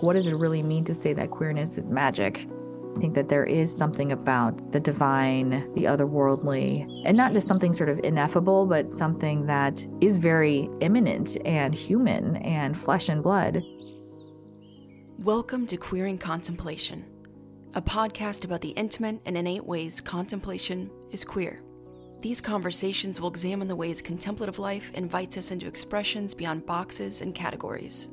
what does it really mean to say that queerness is magic? I think that there is something about the divine, the otherworldly, and not just something sort of ineffable, but something that is very imminent and human and flesh and blood. Welcome to Queering Contemplation, a podcast about the intimate and innate ways contemplation is queer. These conversations will examine the ways contemplative life invites us into expressions beyond boxes and categories,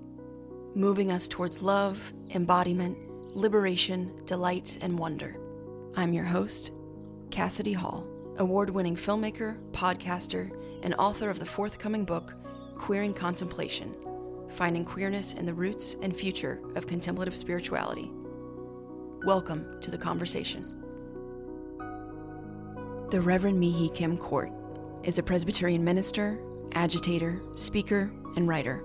moving us towards love, embodiment, liberation, delight, and wonder. I'm your host, Cassidy Hall, award winning filmmaker, podcaster, and author of the forthcoming book, Queering Contemplation Finding Queerness in the Roots and Future of Contemplative Spirituality. Welcome to the conversation. The Reverend Mihee Kim-Kort is a Presbyterian minister, agitator, speaker, and writer.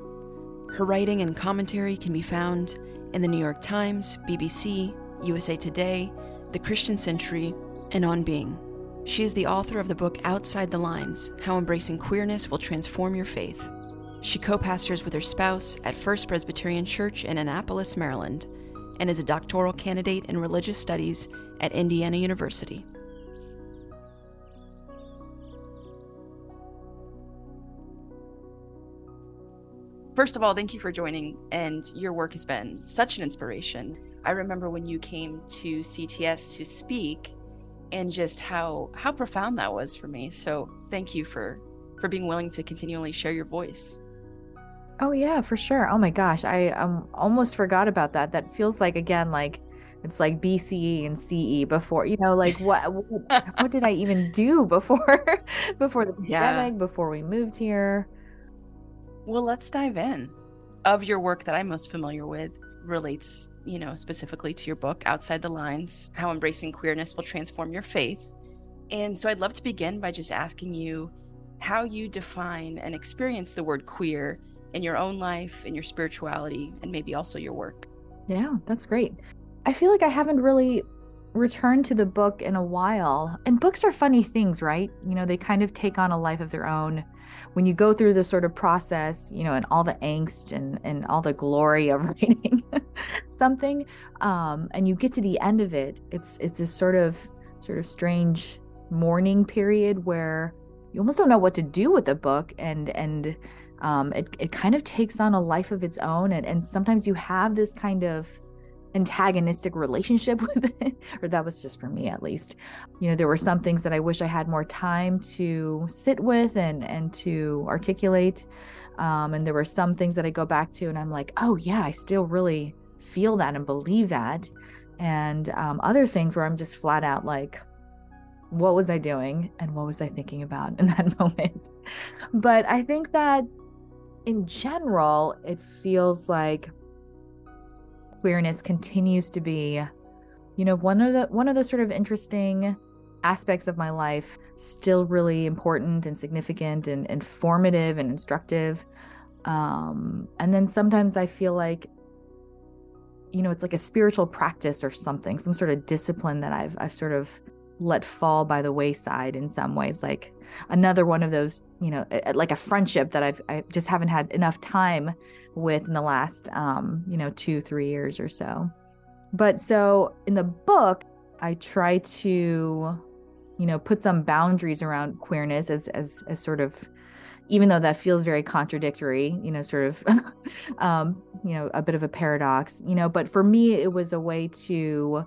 Her writing and commentary can be found in the New York Times, BBC, USA Today, The Christian Century, and On Being. She is the author of the book Outside the Lines How Embracing Queerness Will Transform Your Faith. She co pastors with her spouse at First Presbyterian Church in Annapolis, Maryland, and is a doctoral candidate in religious studies at Indiana University. First of all, thank you for joining, and your work has been such an inspiration. I remember when you came to CTS to speak, and just how how profound that was for me. So thank you for for being willing to continually share your voice. Oh yeah, for sure. Oh my gosh, I um almost forgot about that. That feels like again like it's like BCE and CE before, you know, like what what, what did I even do before before the pandemic, yeah. before we moved here? Well, let's dive in. Of your work that I'm most familiar with relates, you know, specifically to your book, Outside the Lines How Embracing Queerness Will Transform Your Faith. And so I'd love to begin by just asking you how you define and experience the word queer in your own life, in your spirituality, and maybe also your work. Yeah, that's great. I feel like I haven't really returned to the book in a while. And books are funny things, right? You know, they kind of take on a life of their own. When you go through the sort of process, you know, and all the angst and, and all the glory of writing something, um, and you get to the end of it, it's it's this sort of sort of strange mourning period where you almost don't know what to do with the book and and um, it, it kind of takes on a life of its own and, and sometimes you have this kind of antagonistic relationship with it or that was just for me at least. You know there were some things that i wish i had more time to sit with and and to articulate um, and there were some things that i go back to and i'm like oh yeah i still really feel that and believe that. And um, other things where i'm just flat out like what was i doing and what was i thinking about in that moment? But i think that in general it feels like queerness continues to be you know one of the one of the sort of interesting aspects of my life still really important and significant and informative and instructive. Um and then sometimes i feel like you know it's like a spiritual practice or something some sort of discipline that i've i've sort of let fall by the wayside in some ways like another one of those you know like a friendship that i've i just haven't had enough time with in the last um you know two three years or so. But so in the book i try to you know put some boundaries around queerness as as as sort of even though that feels very contradictory you know sort of um you know a bit of a paradox you know but for me it was a way to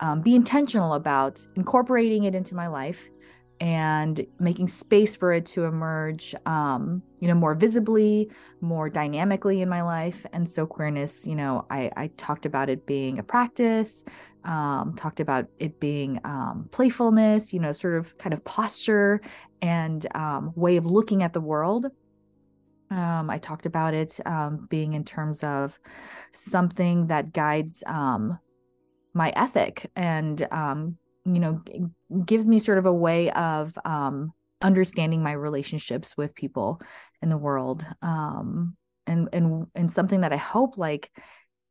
um, be intentional about incorporating it into my life and making space for it to emerge um, you know more visibly more dynamically in my life. And so queerness you know i, I talked about it being a practice um, talked about it being um, playfulness you know sort of kind of posture and um, way of looking at the world. Um, I talked about it um, being in terms of something that guides my ethic and um, you know gives me sort of a way of um, understanding my relationships with people in the world um, and and and something that i hope like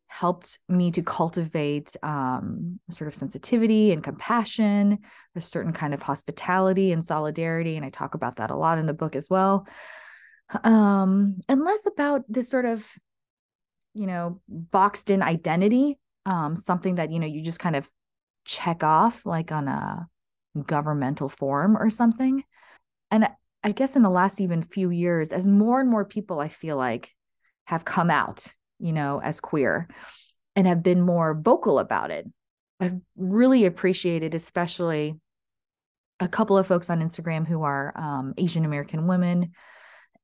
helped me to cultivate um, sort of sensitivity and compassion a certain kind of hospitality and solidarity and i talk about that a lot in the book as well. Um, and less about this sort of you know, boxed in identity, um, something that, you know, you just kind of check off like on a governmental form or something. And I guess in the last even few years, as more and more people I feel like have come out, you know, as queer and have been more vocal about it, I've really appreciated, especially a couple of folks on Instagram who are um, Asian American women.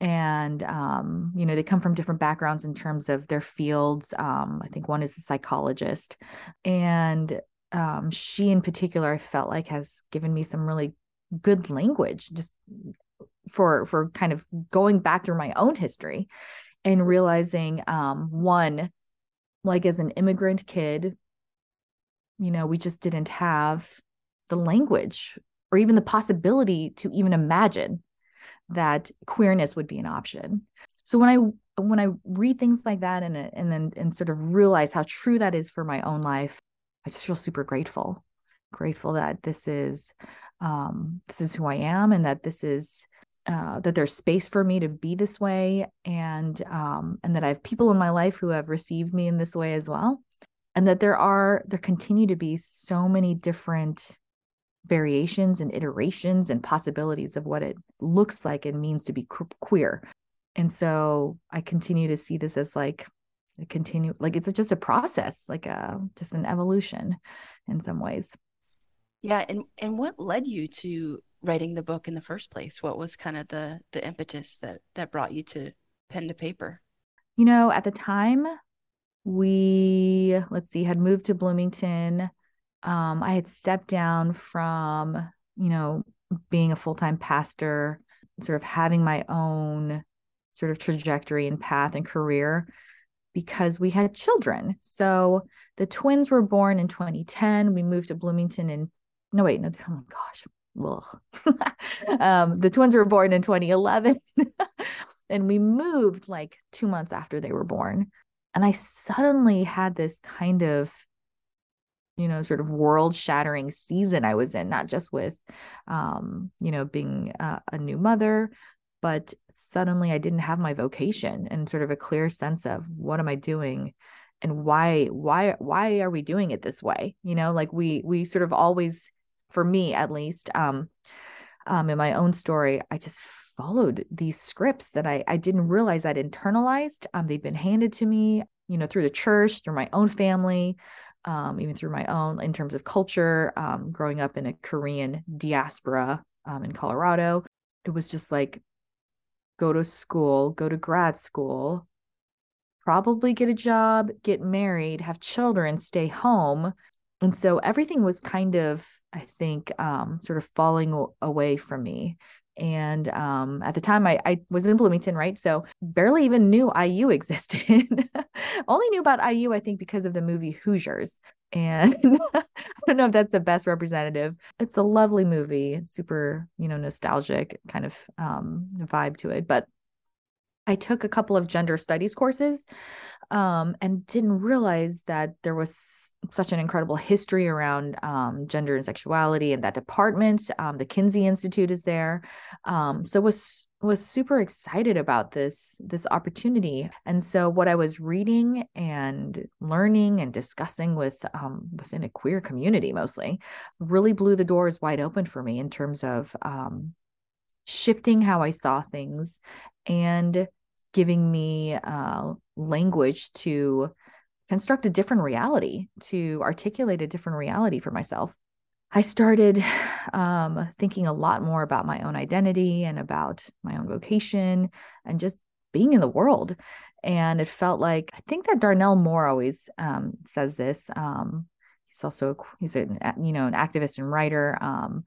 And, um, you know, they come from different backgrounds in terms of their fields. Um, I think one is a psychologist. And um, she, in particular, I felt like has given me some really good language just for for kind of going back through my own history and realizing um one like as an immigrant kid you know we just didn't have the language or even the possibility to even imagine that queerness would be an option. So when i when i read things like that and and then and sort of realize how true that is for my own life i just feel super grateful grateful that this is um this is who i am and that this is uh, that there's space for me to be this way and um, and that I have people in my life who have received me in this way as well. And that there are there continue to be so many different variations and iterations and possibilities of what it looks like and means to be queer. And so i continue to see this as like a continue like it's just a process like a uh, just an evolution in some ways. Yeah and and what led you to writing the book in the first place? What was kind of the the impetus that that brought you to pen to paper? You know at the time we let's see had moved to bloomington um, i had stepped down from you know being a full-time pastor sort of having my own sort of trajectory and path and career because we had children. So the twins were born in 2010 we moved to bloomington in no wait no oh my gosh um, the twins were born in 2011 and we moved like two months after they were born. And i suddenly had this kind of you know sort of world shattering season i was in not just with um, you know being a, a new mother but suddenly i didn't have my vocation and sort of a clear sense of what am i doing and why why why are we doing it this way? You know like we we sort of always for me at least um, um, in my own story i just followed these scripts that i i didn't realize i'd internalized. Um, they've been handed to me you know through the church through my own family um, even through my own in terms of culture um, growing up in a korean diaspora um, in colorado it was just like go to school go to grad school probably get a job get married have children stay home and so everything was kind of I think, um, sort of falling away from me. And um, at the time, I, I was in Bloomington, right? So barely even knew IU existed. Only knew about IU, I think, because of the movie Hoosiers. And I don't know if that's the best representative. It's a lovely movie, super, you know, nostalgic kind of um, vibe to it. But I took a couple of gender studies courses um, and didn't realize that there was such an incredible history around um, gender and sexuality in that department. Um, the Kinsey Institute is there, um, so was was super excited about this this opportunity. And so what I was reading and learning and discussing with um, within a queer community mostly really blew the doors wide open for me in terms of um, shifting how I saw things and giving me uh, language to construct a different reality, to articulate a different reality for myself. I started um, thinking a lot more about my own identity and about my own vocation and just being in the world. And it felt like I think that Darnell Moore always um, says this. Um, he's also he's a you know an activist and writer. Um,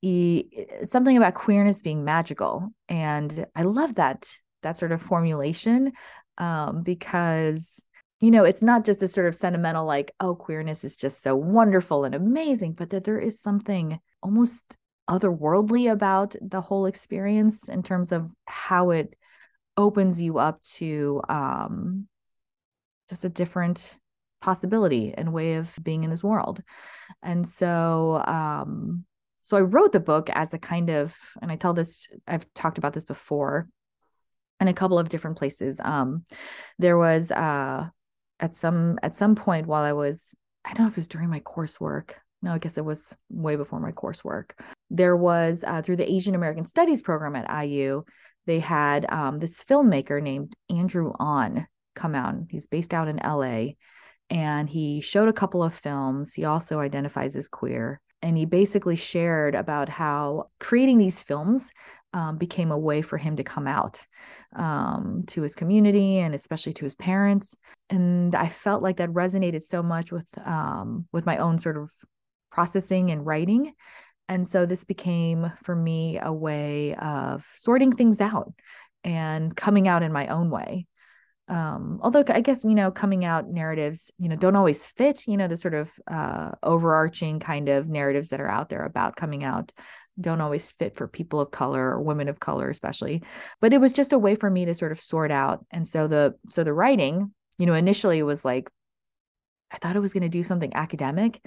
he something about queerness being magical, and I love that that sort of formulation um, because you know, it's not just a sort of sentimental, like, oh, queerness is just so wonderful and amazing, but that there is something almost otherworldly about the whole experience in terms of how it opens you up to um, just a different possibility and way of being in this world. And so, um, so I wrote the book as a kind of, and I tell this, I've talked about this before in a couple of different places. Um, there was uh, at some at some point while I was I don't know if it was during my coursework. No, I guess it was way before my coursework. There was uh, through the Asian American Studies program at IU, they had um, this filmmaker named Andrew Ahn come out. He's based out in LA and he showed a couple of films. He also identifies as queer. And he basically shared about how creating these films um, became a way for him to come out um, to his community and especially to his parents. And I felt like that resonated so much with um, with my own sort of processing and writing. And so this became for me a way of sorting things out and coming out in my own way um, although I guess you know coming out narratives you know don't always fit you know the sort of uh, overarching kind of narratives that are out there about coming out don't always fit for people of color or women of color especially. But it was just a way for me to sort of sort out. And so the so the writing you know initially was like I thought I was going to do something academic.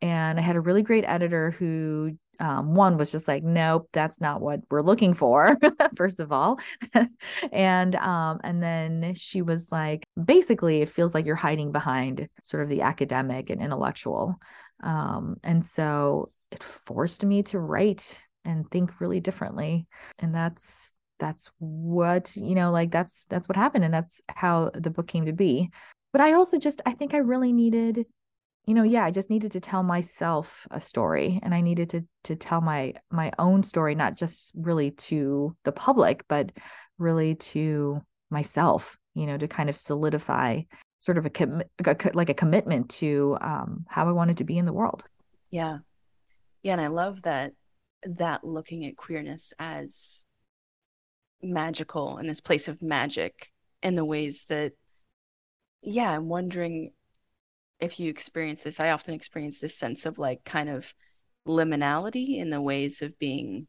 And I had a really great editor who um, one was just like nope that's not what we're looking for first of all. And um, and then she was like basically it feels like you're hiding behind sort of the academic and intellectual. Um, and so it forced me to write and think really differently. And that's that's what you know like that's that's what happened and that's how the book came to be. But i also just i think i really needed you know yeah i just needed to tell myself a story and i needed to to tell my my own story not just really to the public but really to myself you know to kind of solidify sort of a, like a commitment to um, how i wanted to be in the world. Yeah. Yeah and i love that that looking at queerness as magical in this place of magic in the ways that yeah i'm wondering if you experience this, I often experience this sense of like kind of liminality in the ways of being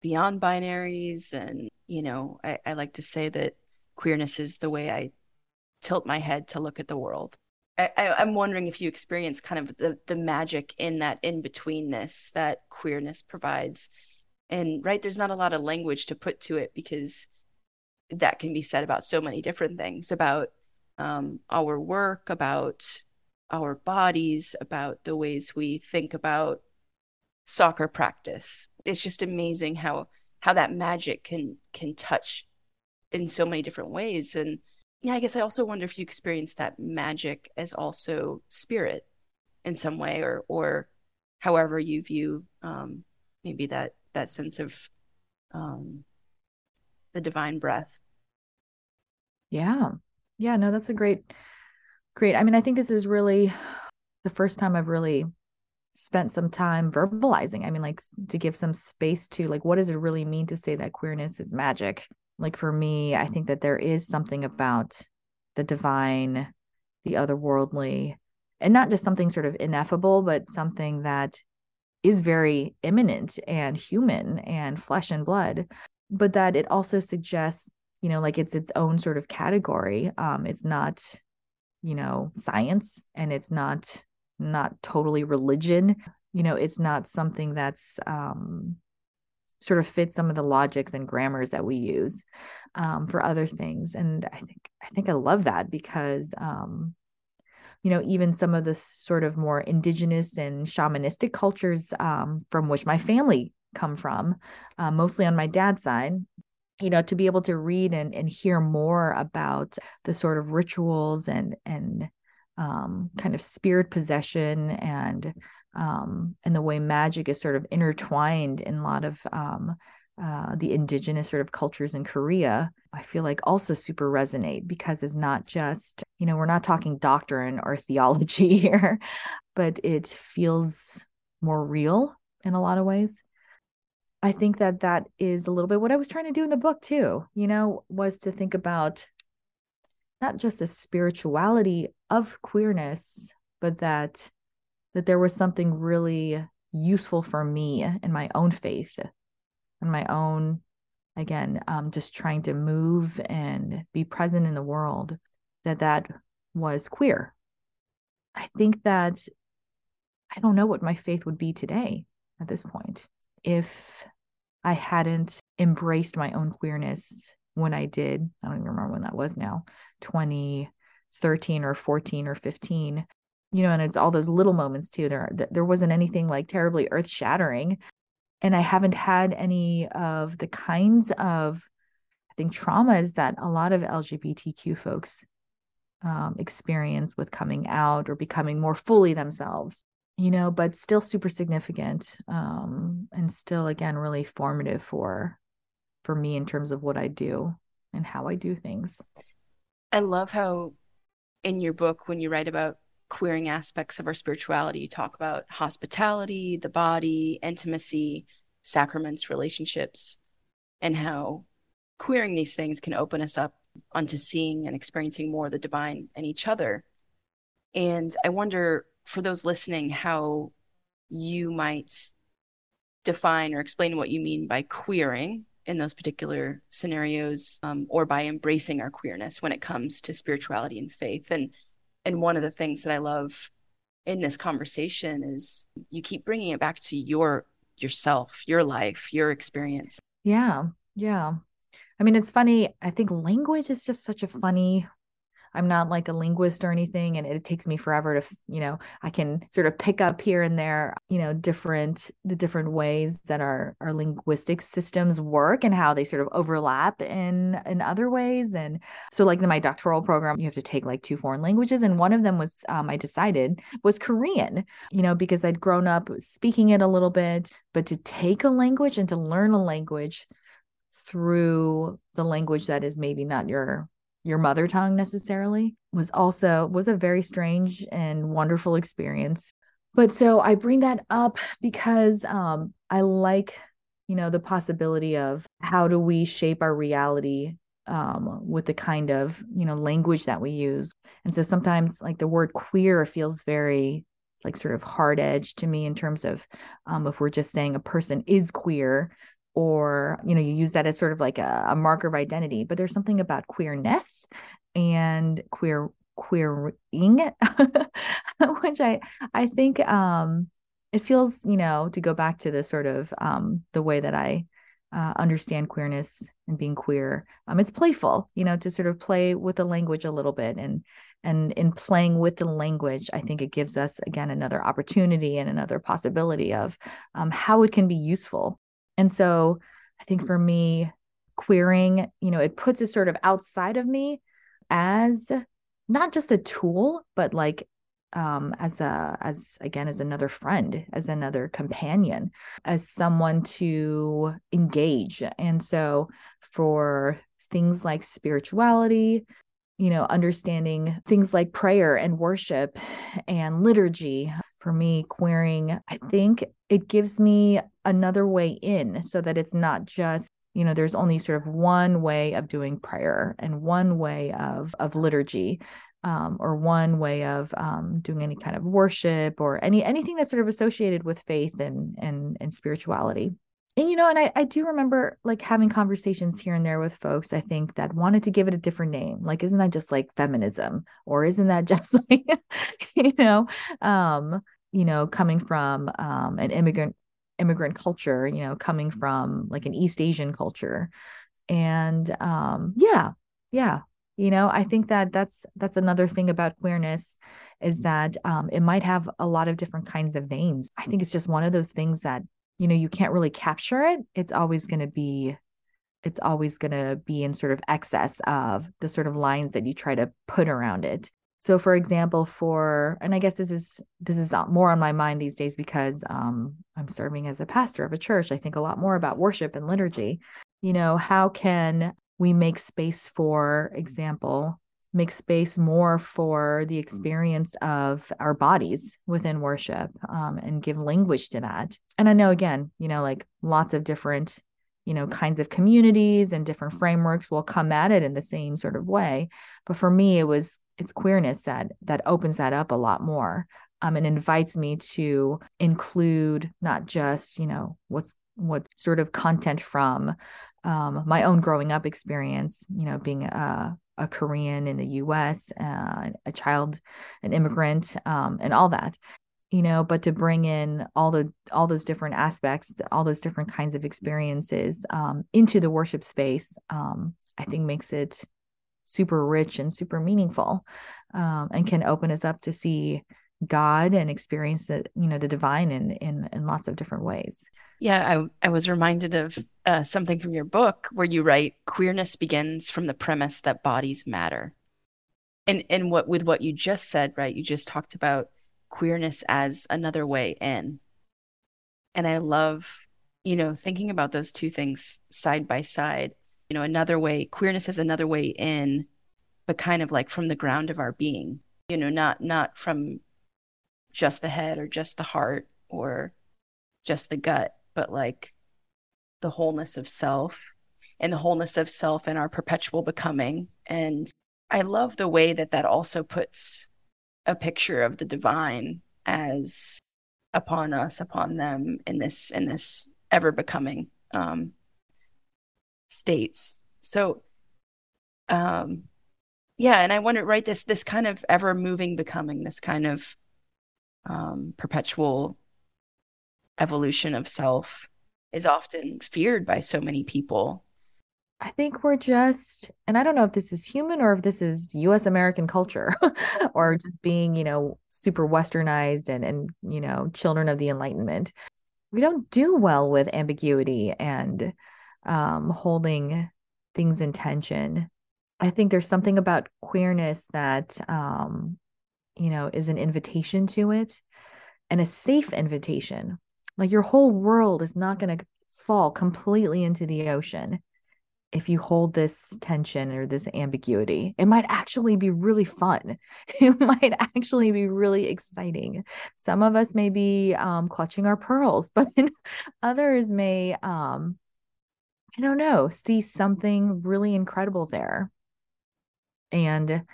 beyond binaries. And, you know, I, I like to say that queerness is the way I tilt my head to look at the world. I, am wondering if you experience kind of the, the magic in that in betweenness that queerness provides. And right, there's not a lot of language to put to it because that can be said about so many different things about um, our work, about our bodies, about the ways we think about soccer practice. It's just amazing how how that magic can can touch in so many different ways. And yeah, I guess I also wonder if you experience that magic as also spirit in some way, or or however you view um, maybe that that sense of um, the divine breath. Yeah, yeah, no, that's a great Great. I mean, I think this is really the first time I've really spent some time verbalizing. I mean, like to give some space to like, what does it really mean to say that queerness is magic? Like for me, I think that there is something about the divine, the otherworldly, and not just something sort of ineffable, but something that is very imminent and human and flesh and blood, but that it also suggests, you know, like it's its own sort of category. Um, it's not you know science and it's not not totally religion. You know it's not something that's um sort of fits some of the logics and grammars that we use um, for other things. And i think i think i love that because um you know even some of the sort of more indigenous and shamanistic cultures um, from which my family come from uh, mostly on my dad's side you know to be able to read and, and hear more about the sort of rituals and and um, kind of spirit possession and um, and the way magic is sort of intertwined in a lot of um, uh, the indigenous sort of cultures in Korea, I feel like also super resonate because it's not just, you know, we're not talking doctrine or theology here, but it feels more real in a lot of ways. I think that that is a little bit what I was trying to do in the book too, you know, was to think about not just the spirituality of queerness, but that that there was something really useful for me in my own faith and my own again um, just trying to move and be present in the world that that was queer. I think that i don't know what my faith would be today at this point if I hadn't embraced my own queerness when I did. I don't even remember when that was now, 2013 or 14 or 15 you know and it's all those little moments too there there wasn't anything like terribly earth shattering and i haven't had any of the kinds of i think traumas that a lot of lgbtq folks um, experience with coming out or becoming more fully themselves you know but still super significant um, and still again really formative for for me in terms of what i do and how i do things i love how in your book when you write about queering aspects of our spirituality you talk about hospitality the body intimacy sacraments relationships and how queering these things can open us up onto seeing and experiencing more of the divine in each other. And I wonder for those listening how you might define or explain what you mean by queering in those particular scenarios um, or by embracing our queerness when it comes to spirituality and faith and and one of the things that i love in this conversation is you keep bringing it back to your yourself your life your experience yeah yeah I mean, it's funny. I think language is just such a funny. I'm not like a linguist or anything, and it takes me forever to, you know, I can sort of pick up here and there, you know, different the different ways that our our linguistic systems work and how they sort of overlap in in other ways. And so, like in my doctoral program, you have to take like two foreign languages, and one of them was um, I decided was Korean, you know, because I'd grown up speaking it a little bit, but to take a language and to learn a language through the language that is maybe not your your mother tongue necessarily was also was a very strange and wonderful experience. But so i bring that up because um i like you know the possibility of how do we shape our reality um with the kind of you know language that we use. And so sometimes like the word queer feels very like sort of hard edge to me in terms of um if we're just saying a person is queer or you know you use that as sort of like a, a marker of identity but there's something about queerness and queer queering which i i think um it feels you know to go back to the sort of um the way that i uh, understand queerness and being queer um it's playful you know to sort of play with the language a little bit and and in playing with the language i think it gives us again another opportunity and another possibility of um, how it can be useful and so I think for me, queering, you know, it puts it sort of outside of me as not just a tool, but like um, as a as again as another friend, as another companion, as someone to engage. And so for things like spirituality, you know, understanding things like prayer and worship and liturgy, for me, queering, I think it gives me another way in so that it's not just you know there's only sort of one way of doing prayer and one way of of liturgy um, or one way of um, doing any kind of worship or any anything that's sort of associated with faith and and and spirituality. And you know and I, I do remember like having conversations here and there with folks i think that wanted to give it a different name. Like isn't that just like feminism? Or isn't that just like you know um you know coming from um an immigrant immigrant culture you know coming from like an east asian culture. And um yeah yeah you know i think that that's that's another thing about queerness is that um it might have a lot of different kinds of names. I think it's just one of those things that you know you can't really capture it. It's always going to be it's always going to be in sort of excess of the sort of lines that you try to put around it so for example for and i guess this is this is more on my mind these days because um, i'm serving as a pastor of a church i think a lot more about worship and liturgy you know how can we make space for example make space more for the mm. experience of our bodies within worship um, and give language to that. And I know, again, you know, like lots of different, you know, kinds of communities and different frameworks will come at it in the same sort of way. But for me, it was it's queerness that that opens that up a lot more um, and invites me to include not just you know what's what sort of content from um, my own growing up experience you know being a, a Korean in the US, uh, a child, an immigrant, um, and all that, you know, but to bring in all the all those different aspects, all those different kinds of experiences um, into the worship space, um, I think makes it super rich and super meaningful um, and can open us up to see God and experience the you know the divine in in in lots of different ways. Yeah, I I was reminded of uh, something from your book where you write queerness begins from the premise that bodies matter. And and what with what you just said, right? You just talked about queerness as another way in. And I love, you know, thinking about those two things side by side. You know, another way, queerness is another way in, but kind of like from the ground of our being. You know, not not from just the head or just the heart or just the gut, but like the wholeness of self and the wholeness of self and our perpetual becoming. And I love the way that that also puts a picture of the divine as upon us, upon them in this in this ever becoming um, states. So, um, yeah, and I wonder, right? This this kind of ever moving becoming, this kind of um, perpetual evolution of self is often feared by so many people. I think we're just, and I don't know if this is human or if this is US American culture or just being, you know, super westernized and, and, you know, children of the Enlightenment. We don't do well with ambiguity and um, holding things in tension. I think there's something about queerness that um, you know, is an invitation to it and a safe invitation. Like your whole world is not going to fall completely into the ocean if you hold this tension or this ambiguity. It might actually be really fun. It might actually be really exciting. Some of us may be um, clutching our pearls, but others may, um, I don't know, see something really incredible there. And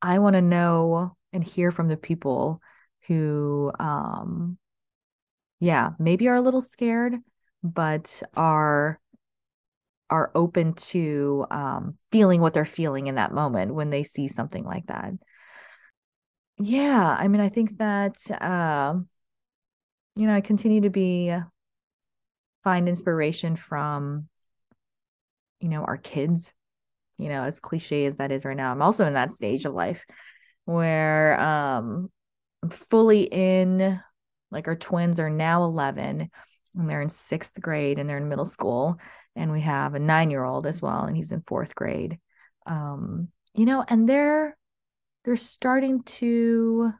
I want to know and hear from the people who um yeah maybe are a little scared but are are open to um feeling what they're feeling in that moment when they see something like that yeah i mean i think that uh, you know i continue to be find inspiration from you know our kids you know as cliche as that is right now i'm also in that stage of life where um I'm fully in like our twins are now 11 and they're in sixth grade and they're in middle school and we have a nine year old as well and he's in fourth grade. Um you know and they're they're starting to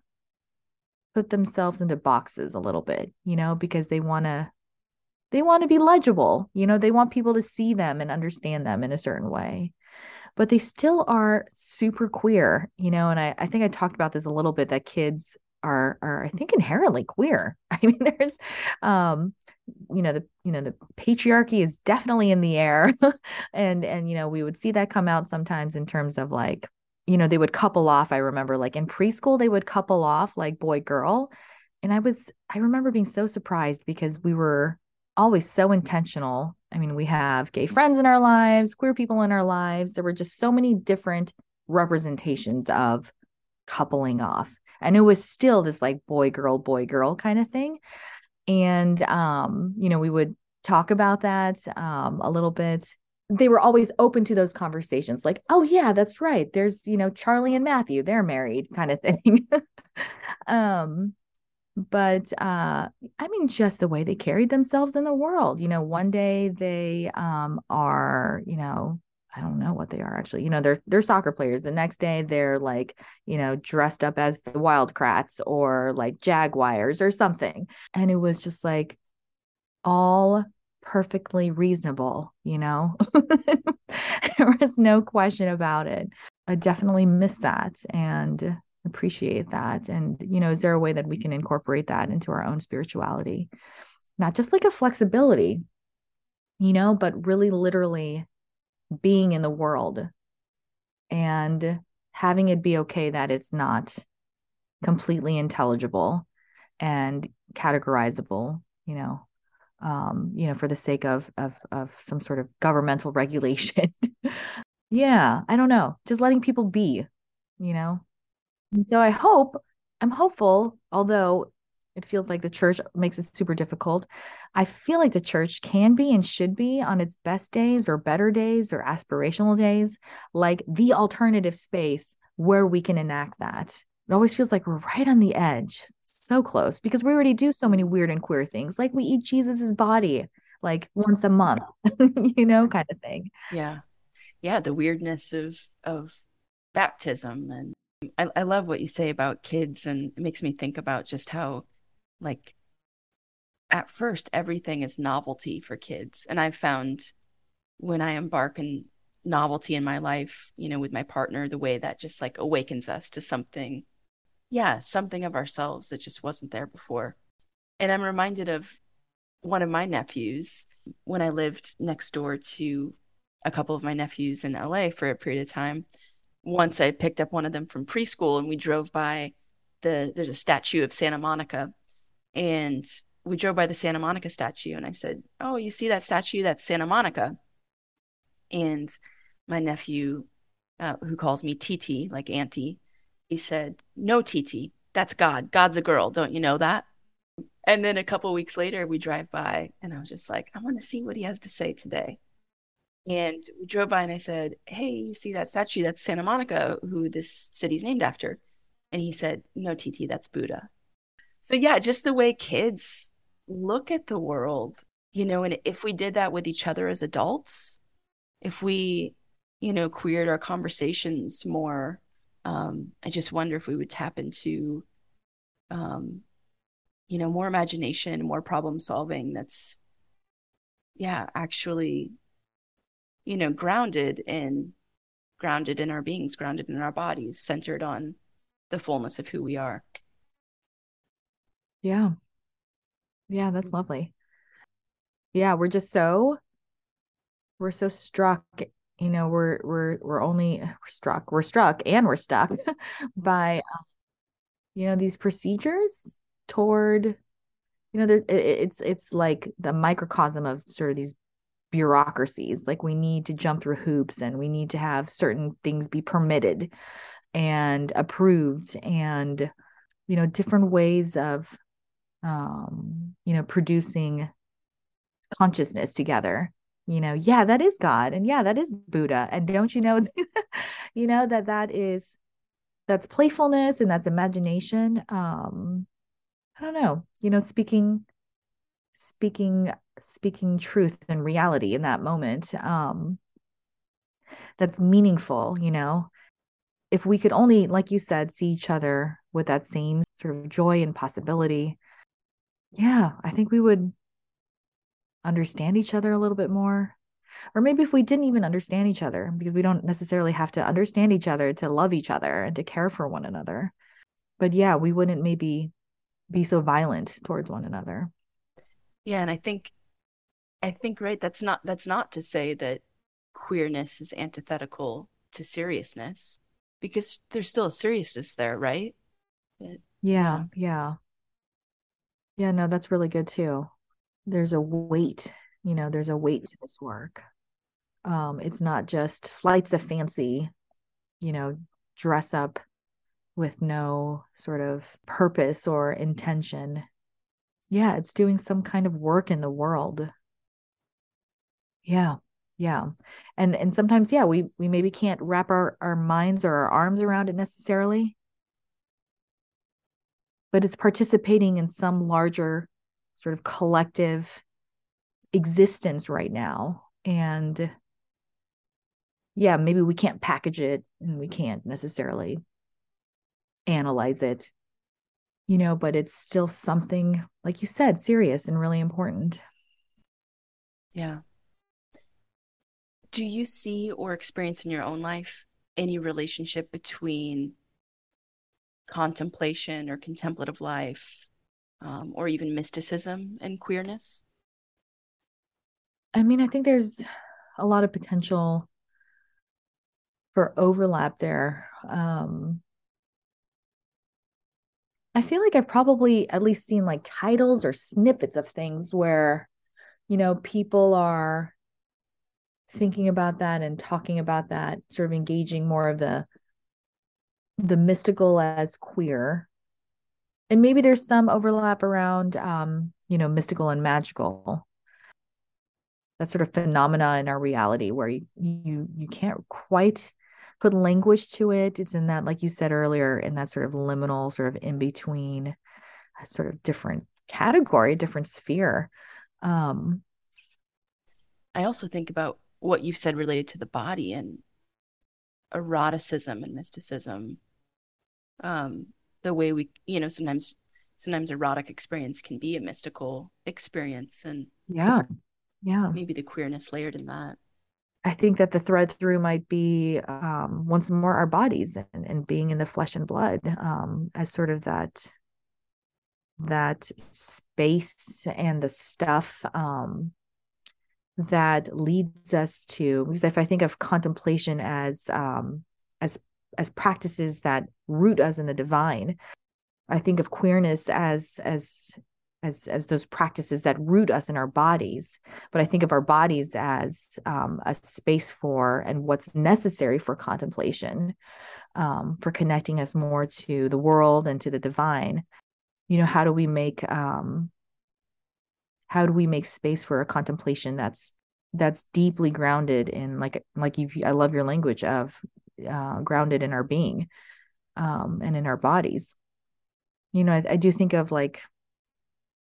put themselves into boxes a little bit you know because they want to they want to be legible you know they want people to see them and understand them in a certain way but they still are super queer, you know. And I, I think I talked about this a little bit that kids are are I think inherently queer. I mean, there's um you know the you know the patriarchy is definitely in the air and and you know we would see that come out sometimes in terms of like you know they would couple off i remember like in preschool they would couple off like boy girl and i was i remember being so surprised because we were always so intentional. I mean, we have gay friends in our lives, queer people in our lives. There were just so many different representations of coupling off. And it was still this like boy, girl, boy, girl kind of thing. And, um, you know, we would talk about that um, a little bit. They were always open to those conversations, like, oh, yeah, that's right. There's, you know, Charlie and Matthew, they're married kind of thing. um, but uh i mean just the way they carried themselves in the world you know one day they um are you know i don't know what they are actually you know they're they're soccer players. The next day they're like you know dressed up as the Wild Kratts or like jaguars or something. And it was just like all perfectly reasonable you know? There was no question about it. I definitely miss that and appreciate that and you know is there a way that we can incorporate that into our own spirituality? Not just like a flexibility you know but really literally being in the world and having it be okay that it's not completely intelligible and categorizable you know um you know for the sake of of of some sort of governmental regulation. Yeah i don't know just letting people be you know and so I hope, I'm hopeful, although It feels like the church makes it super difficult. I feel like the church can be and should be on its best days or better days or aspirational days, like the alternative space where we can enact that. It always feels like we're right on the edge, so close, because we already do so many weird and queer things. Like we eat Jesus's body like once a month, you know, kind of thing. Yeah. Yeah. The weirdness of of baptism and I, I love what you say about kids and it makes me think about just how like at first everything is novelty for kids. And i've found when i embark on novelty in my life you know with my partner the way that just like awakens us to something yeah something of ourselves that just wasn't there before. And i'm reminded of one of my nephews when i lived next door to a couple of my nephews in la for a period of time once i picked up one of them from preschool and we drove by the there's a statue of santa monica and we drove by the Santa Monica statue and I said, Oh, you see that statue? That's Santa Monica. And my nephew, uh, who calls me Titi, like Auntie, he said, No, Titi, that's God. God's a girl. Don't you know that? And then a couple weeks later, we drive by and I was just like, I want to see what he has to say today. And we drove by and I said, Hey, you see that statue? That's Santa Monica, who this city's named after. And he said, No, Titi, that's Buddha. So yeah, just the way kids look at the world, you know, and if we did that with each other as adults, if we, you know, queered our conversations more, um, I just wonder if we would tap into, um, you know, more imagination, more problem solving. That's, yeah, actually, you know, grounded in, grounded in our beings, grounded in our bodies, centered on the fullness of who we are. Yeah. Yeah, that's lovely. Yeah, we're just so we're so struck, you know, we're we're we're only we're struck, we're struck and we're stuck by um, you know these procedures toward you know there, it, it's it's like the microcosm of sort of these bureaucracies like we need to jump through hoops and we need to have certain things be permitted and approved and you know different ways of um you know producing consciousness together. You know yeah that is god and yeah that is buddha. And don't you know you know that that is that's playfulness and that's imagination. Um i don't know you know speaking speaking speaking truth and reality in that moment um that's meaningful you know if we could only like you said see each other with that same sort of joy and possibility yeah, I think we would understand each other a little bit more. Or maybe if we didn't even understand each other, because we don't necessarily have to understand each other to love each other and to care for one another. But yeah, we wouldn't maybe be so violent towards one another. Yeah, and I think I think right that's not that's not to say that queerness is antithetical to seriousness because there's still a seriousness there, right? But, yeah, yeah. Yeah, no, that's really good too. There's a weight, you know, there's a weight to this work. Um, it's not just flights of fancy, you know, dress up with no sort of purpose or intention. Yeah, it's doing some kind of work in the world. Yeah. Yeah. And and sometimes yeah, we we maybe can't wrap our our minds or our arms around it necessarily but it's participating in some larger sort of collective existence right now and yeah maybe we can't package it and we can't necessarily analyze it you know but it's still something like you said serious and really important yeah do you see or experience in your own life any relationship between contemplation or contemplative life um, or even mysticism and queerness? I mean, I think there's a lot of potential for overlap there. Um, I feel like I've probably at least seen like titles or snippets of things where, you know, people are thinking about that and talking about that, sort of engaging more of the the mystical as queer. And maybe there's some overlap around um you know mystical and magical. That sort of phenomena in our reality where you you, you can't quite put language to it. It's in that like you said earlier in that sort of liminal sort of in between sort of different category different sphere. Um i also think about what you've said related to the body and eroticism and mysticism um the way we you know sometimes sometimes erotic experience can be a mystical experience and yeah. Yeah. maybe the queerness layered in that. I think that the thread through might be um once more our bodies and, and being in the flesh and blood um as sort of that that space and the stuff um that leads us to because if i think of contemplation as um as as practices that root us in the divine i think of queerness as as as as those practices that root us in our bodies. But i think of our bodies as um, a space for and what's necessary for contemplation um, for connecting us more to the world and to the divine. You know how do we make um, how do we make space for a contemplation that's that's deeply grounded in like like you I love your language of uh, grounded in our being um, and in our bodies. You know, I, I do think of like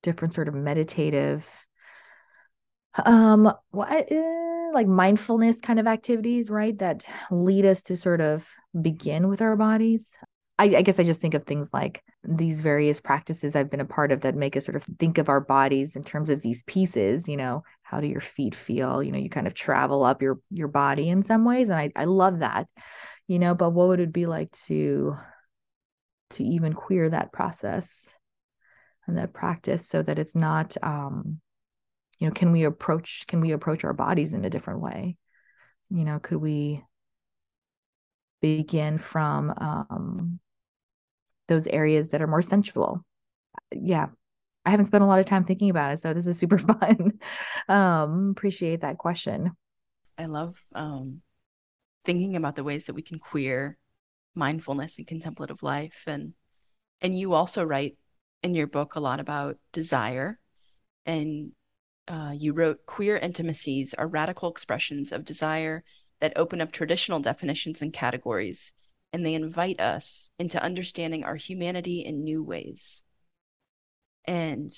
different sort of meditative um what uh, like mindfulness kind of activities right that lead us to sort of begin with our bodies I, I, guess I just think of things like these various practices I've been a part of that make us sort of think of our bodies in terms of these pieces. You know, how do your feet feel? You know, you kind of travel up your your body in some ways, and I I love that. You know, but what would it be like to to even queer that process and that practice so that it's not um you know can we approach can we approach our bodies in a different way you know could we begin from um those areas that are more sensual. Yeah. I haven't spent a lot of time thinking about it, so this is super fun. um, appreciate that question. I love um, thinking about the ways that we can queer mindfulness and contemplative life, and and you also write in your book a lot about desire, and uh, you wrote queer intimacies are radical expressions of desire that open up traditional definitions and categories and they invite us into understanding our humanity in new ways. And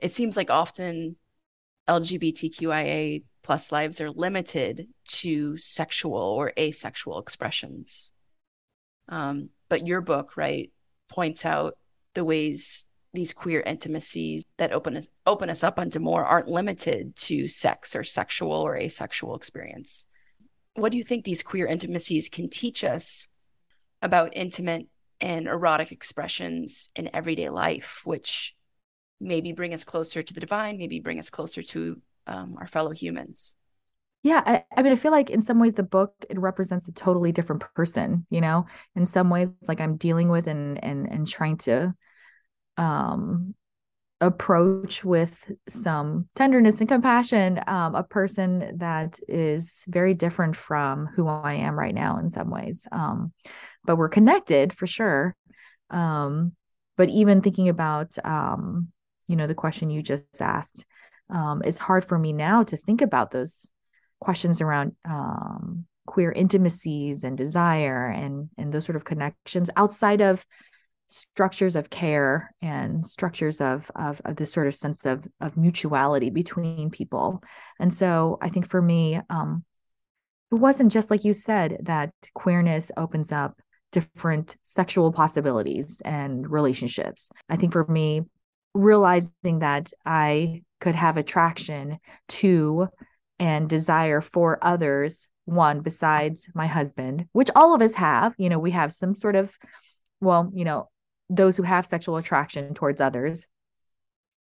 it seems like often LGBTQIA plus lives are limited to sexual or asexual expressions. Um, but your book, right, points out the ways these queer intimacies that open us open us up onto more aren't limited to sex or sexual or asexual experience. What do you think these queer intimacies can teach us about intimate and erotic expressions in everyday life, which maybe bring us closer to the divine, maybe bring us closer to um, our fellow humans. Yeah, I, I, mean, I feel like in some ways the book it represents a totally different person. You know, in some ways, like I'm dealing with and and and trying to um approach with some tenderness and compassion um, a person that is very different from who I am right now in some ways. Um, but we're connected for sure. Um, but even thinking about, um, you know, the question you just asked, um, it's hard for me now to think about those questions around um, queer intimacies and desire and and those sort of connections outside of structures of care and structures of, of, of this sort of sense of, of mutuality between people. And so I think for me, um, it wasn't just like you said that queerness opens up different sexual possibilities and relationships. I think for me, realizing that I could have attraction to and desire for others, one besides my husband, which all of us have, you know, we have some sort of, well, you know, those who have sexual attraction towards others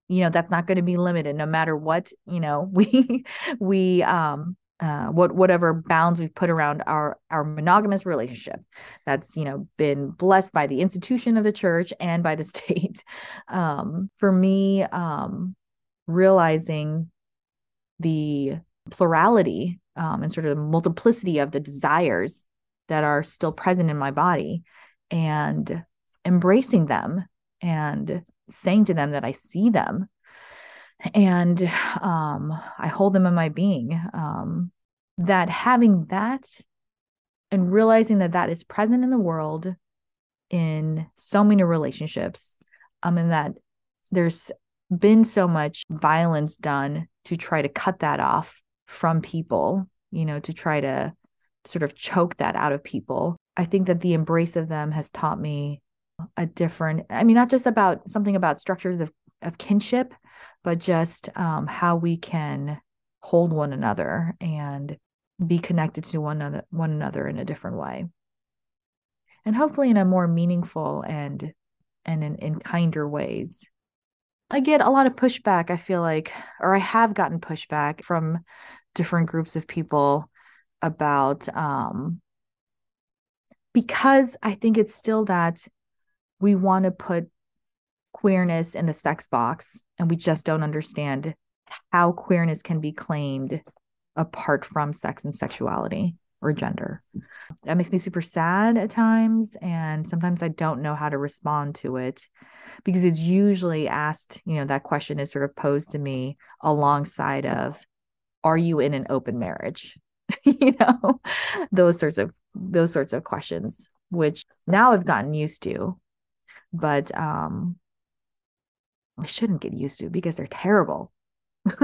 you know that's not going to be limited no matter what you know we we um uh, what whatever bounds we've put around our our monogamous relationship. That's you know been blessed by the institution of the church and by the state. Um, for me um, realizing the plurality um, and sort of the multiplicity of the desires that are still present in my body and embracing them and saying to them that I see them and um, I hold them in my being. Um, that having that and realizing that that is present in the world in so many relationships, um, and that there's been so much violence done to try to cut that off from people, you know, to try to sort of choke that out of people. I think that the embrace of them has taught me a different, I mean, not just about something about structures of, of kinship, but just um, how we can hold one another and be connected to one another, one another in a different way. And hopefully in a more meaningful and and in, in kinder ways. I get a lot of pushback, I feel like, or I have gotten pushback from different groups of people about um because I think it's still that we want to put queerness in the sex box and we just don't understand how queerness can be claimed apart from sex and sexuality or gender. That makes me super sad at times. And sometimes I don't know how to respond to it because it's usually asked, you know, that question is sort of posed to me alongside of, are you in an open marriage? you know, those sorts of those sorts of questions, which now I've gotten used to. But um I shouldn't get used to because they're terrible.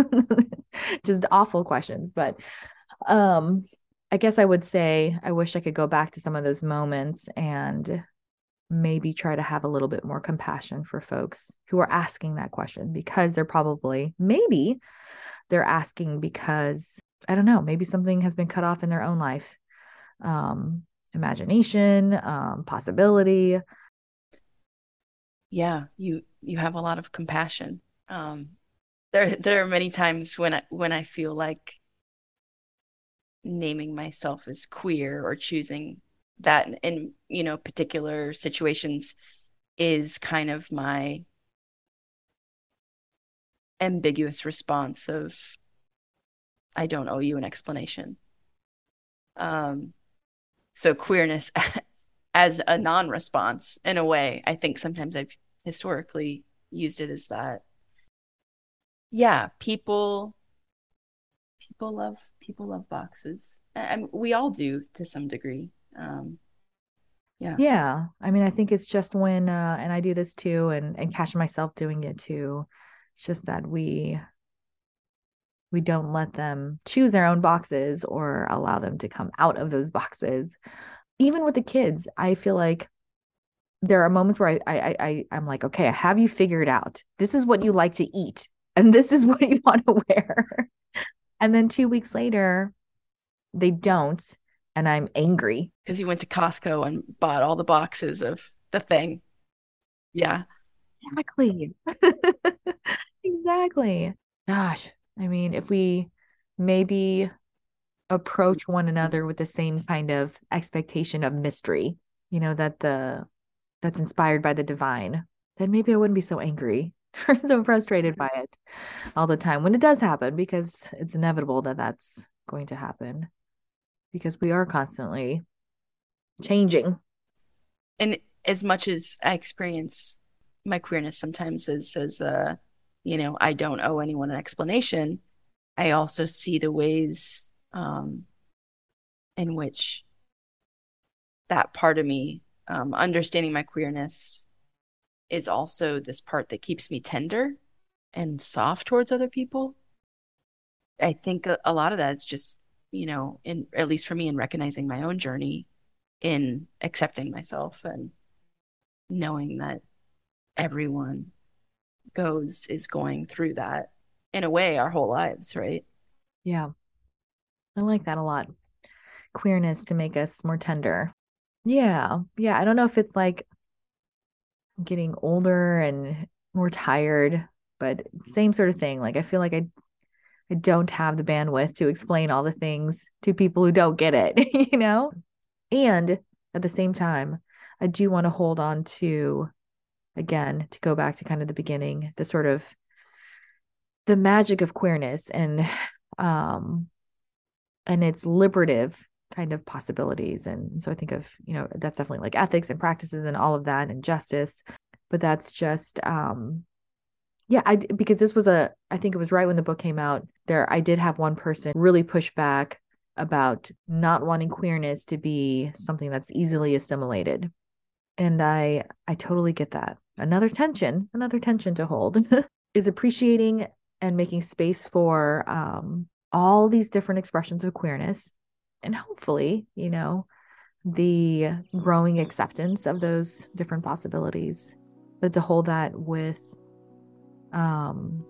Just awful questions. But um I guess I would say I wish I could go back to some of those moments and maybe try to have a little bit more compassion for folks who are asking that question because they're probably maybe they're asking because I don't know, maybe something has been cut off in their own life. Um imagination, um possibility, yeah you you have a lot of compassion. Um there there are many times when i when i feel like naming myself as queer or choosing that in, you know particular situations is kind of my ambiguous response of i don't owe you an explanation. Um so queerness as a non-response in a way. I think sometimes I've historically used it as that. Yeah, people people love people love boxes. and we all do to some degree. Um, yeah. Yeah. I mean, I think it's just when uh and I do this too and and catch myself doing it too. It's just that we we don't let them choose their own boxes or allow them to come out of those boxes even with the kids, I feel like there are moments where I, I, I, I'm like, okay, I have you figured out. This is what you like to eat, and this is what you want to wear. and then two weeks later, they don't, and I'm angry because you went to Costco and bought all the boxes of the thing. Yeah, exactly, exactly. Gosh, I mean, if we maybe approach one another with the same kind of expectation of mystery, you know, that the that's inspired by the divine, then maybe I wouldn't be so angry or so frustrated by it all the time when it does happen because it's inevitable that that's going to happen because we are constantly changing. And as much as I experience my queerness sometimes as as a you know, I don't owe anyone an explanation, I also see the ways um, in which that part of me, um, understanding my queerness, is also this part that keeps me tender and soft towards other people. I think a, a lot of that is just, you know, in at least for me, in recognizing my own journey, in accepting myself and knowing that everyone goes is going through that in a way our whole lives, right? Yeah. I like that a lot. Queerness to make us more tender. Yeah. Yeah. I don't know if it's like getting older and more tired, but same sort of thing. Like I feel like I I don't have the bandwidth to explain all the things to people who don't get it, you know? And at the same time, I do want to hold on to again to go back to kind of the beginning, the sort of the magic of queerness and um and its liberative kind of possibilities. And so I think of, you know, that's definitely like ethics and practices and all of that and justice. but that's just um yeah i because this was a i think it was right when the book came out there i did have one person really push back about not wanting queerness to be something that's easily assimilated and i i totally get that another tension another tension to hold is appreciating and making space for um all these different expressions of queerness. And hopefully you know the growing acceptance of those different possibilities but to hold that with um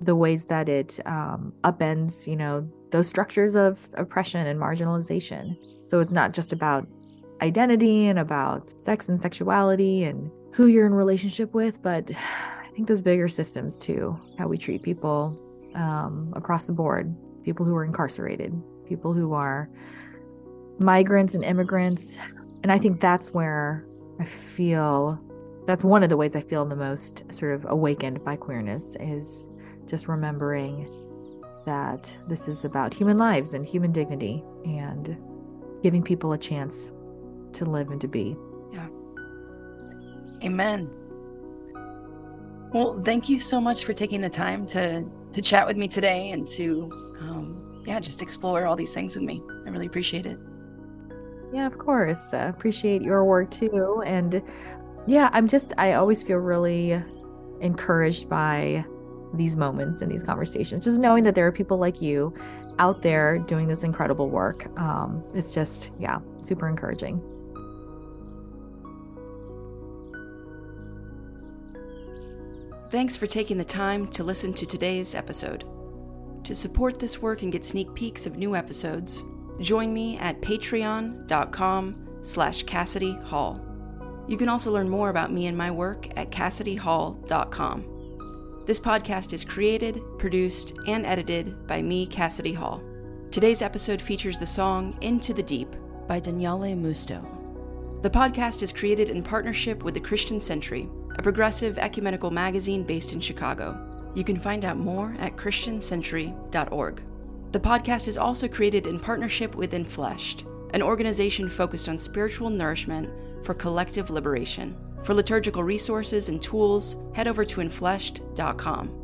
the ways that it um upends you know those structures of oppression and marginalization. So it's not just about identity and about sex and sexuality and who you're in relationship with but think those bigger systems too how we treat people um, across the board people who are incarcerated people who are migrants and immigrants and i think that's where I feel that's one of the ways I feel the most sort of awakened by queerness is just remembering that this is about human lives and human dignity and giving people a chance to live and to be. Yeah. Amen. Well, thank you so much for taking the time to to chat with me today and to um, yeah, just explore all these things with me. I really appreciate it. Yeah, of course. Uh, appreciate your work too. And yeah, I'm just, I always feel really encouraged by these moments and these conversations. Just knowing that there are people like you out there doing this incredible work. Um, it's just, yeah, super encouraging. Thanks for taking the time to listen to today's episode. To support this work and get sneak peeks of new episodes, Join me at patreon.com slash Cassidy Hall. You can also learn more about me and my work at CassidyHall.com. This podcast is created, produced, and edited by me, Cassidy Hall. Today's episode features the song Into the Deep by Daniele Musto. The podcast is created in partnership with the Christian Century, a progressive ecumenical magazine based in Chicago. You can find out more at ChristianCentury.org. The podcast is also created in partnership with Infleshed, an organization focused on spiritual nourishment for collective liberation. For liturgical resources and tools, head over to infleshed.com.